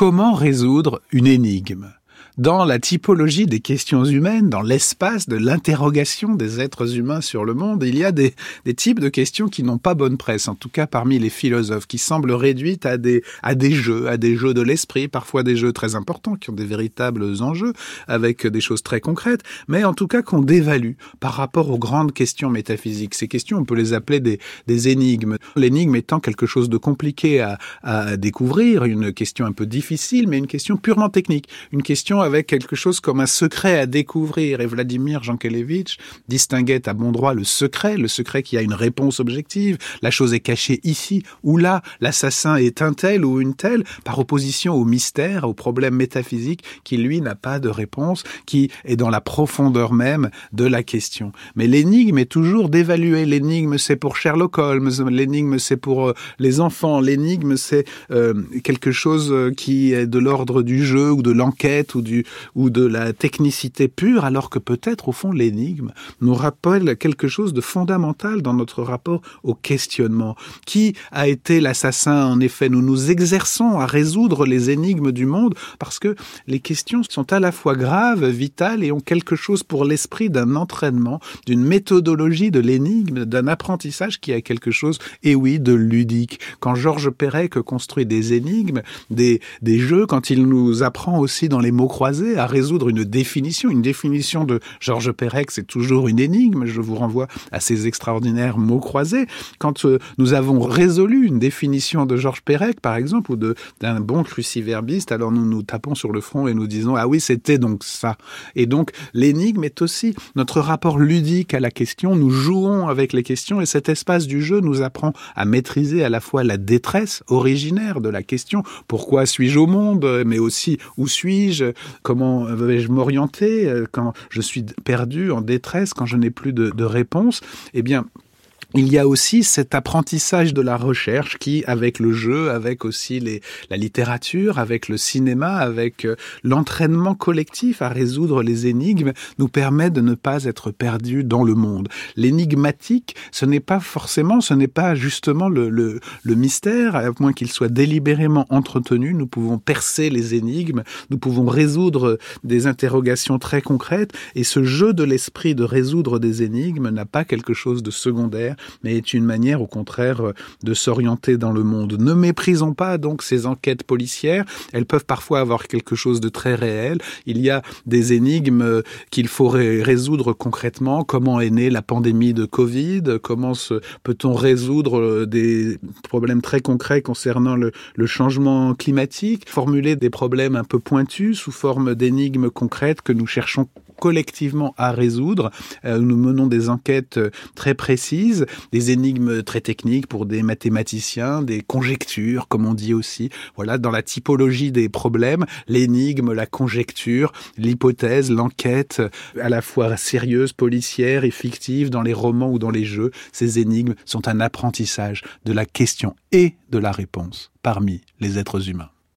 comment résoudre une énigme? Dans la typologie des questions humaines, dans l'espace de l'interrogation des êtres humains sur le monde, il y a des, types de questions qui n'ont pas bonne presse, en tout cas parmi les philosophes, qui semblent réduites à des, jeux, à des jeux de l'esprit, parfois des jeux très importants, qui ont des véritables enjeux, avec des choses très concrètes, mais en tout cas qu'on dévalue par rapport aux grandes questions métaphysiques. Ces questions, on peut les appeler des, énigmes. L'énigme étant quelque chose de compliqué à, découvrir, une question un peu difficile, mais une question purement technique, une question quelque chose comme un secret à découvrir. Et Vladimir Jankelevitch distinguait à bon droit le secret, le secret qui a une réponse objective. La chose est cachée ici ou là. L'assassin est un tel ou une telle, par opposition au mystère, au problème métaphysique qui, lui, n'a pas de réponse, qui est dans la profondeur même de la question. Mais l'énigme est toujours d'évaluer. L'énigme, c'est pour Sherlock Holmes. L'énigme, c'est pour euh, les enfants. L'énigme, c'est euh, quelque chose euh, qui est de l'ordre du jeu ou de l'enquête ou du ou de la technicité pure, alors que peut-être au fond l'énigme nous rappelle quelque chose de fondamental dans notre rapport au questionnement. Qui a été l'assassin? En effet, nous nous exerçons à résoudre les énigmes du monde parce que les questions sont à la fois graves, vitales et ont quelque chose pour l'esprit d'un entraînement, d'une méthodologie de l'énigme, d'un apprentissage qui a quelque chose, et oui, de ludique. Quand Georges Perec construit des énigmes, des, des jeux, quand il nous apprend aussi dans les mots à résoudre une définition. Une définition de Georges Perec, c'est toujours une énigme. Je vous renvoie à ces extraordinaires mots croisés. Quand euh, nous avons résolu une définition de Georges Perec, par exemple, ou d'un bon cruciverbiste, alors nous nous tapons sur le front et nous disons ah oui, c'était donc ça. Et donc l'énigme est aussi notre rapport ludique à la question. Nous jouons avec les questions et cet espace du jeu nous apprend à maîtriser à la fois la détresse originaire de la question. Pourquoi suis-je au monde Mais aussi où suis-je Comment vais-je m'orienter euh, quand je suis perdu, en détresse, quand je n'ai plus de, de réponse? Eh bien, il y a aussi cet apprentissage de la recherche qui, avec le jeu, avec aussi les, la littérature, avec le cinéma, avec euh, l'entraînement collectif à résoudre les énigmes, nous permet de ne pas être perdu dans le monde. L'énigmatique, ce n'est pas forcément, ce n'est pas justement le, le, le mystère, à moins qu'il soit délibérément entretenu. Nous pouvons percer les énigmes, nous pouvons résoudre des interrogations très concrètes, et ce jeu de l'esprit de résoudre des énigmes n'a pas quelque chose de secondaire mais est une manière au contraire euh, de s'orienter dans le monde. Ne méprisons pas donc ces enquêtes policières, elles peuvent parfois avoir quelque chose de très réel. Il y a des énigmes euh, qu'il faut résoudre concrètement, comment est née la pandémie de Covid, comment peut-on résoudre euh, des problèmes très concrets concernant le, le changement climatique, formuler des problèmes un peu pointus sous forme d'énigmes concrètes que nous cherchons collectivement à résoudre. Euh, nous menons des enquêtes euh, très précises, des énigmes très techniques pour des mathématiciens, des conjectures, comme on dit aussi. Voilà, dans la typologie des problèmes, l'énigme, la conjecture, l'hypothèse, l'enquête, à la fois sérieuse, policière et fictive dans les romans ou dans les jeux, ces énigmes sont un apprentissage de la question et de la réponse parmi les êtres humains.